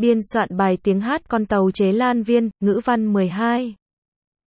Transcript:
Biên soạn bài tiếng hát con tàu chế Lan Viên, ngữ văn 12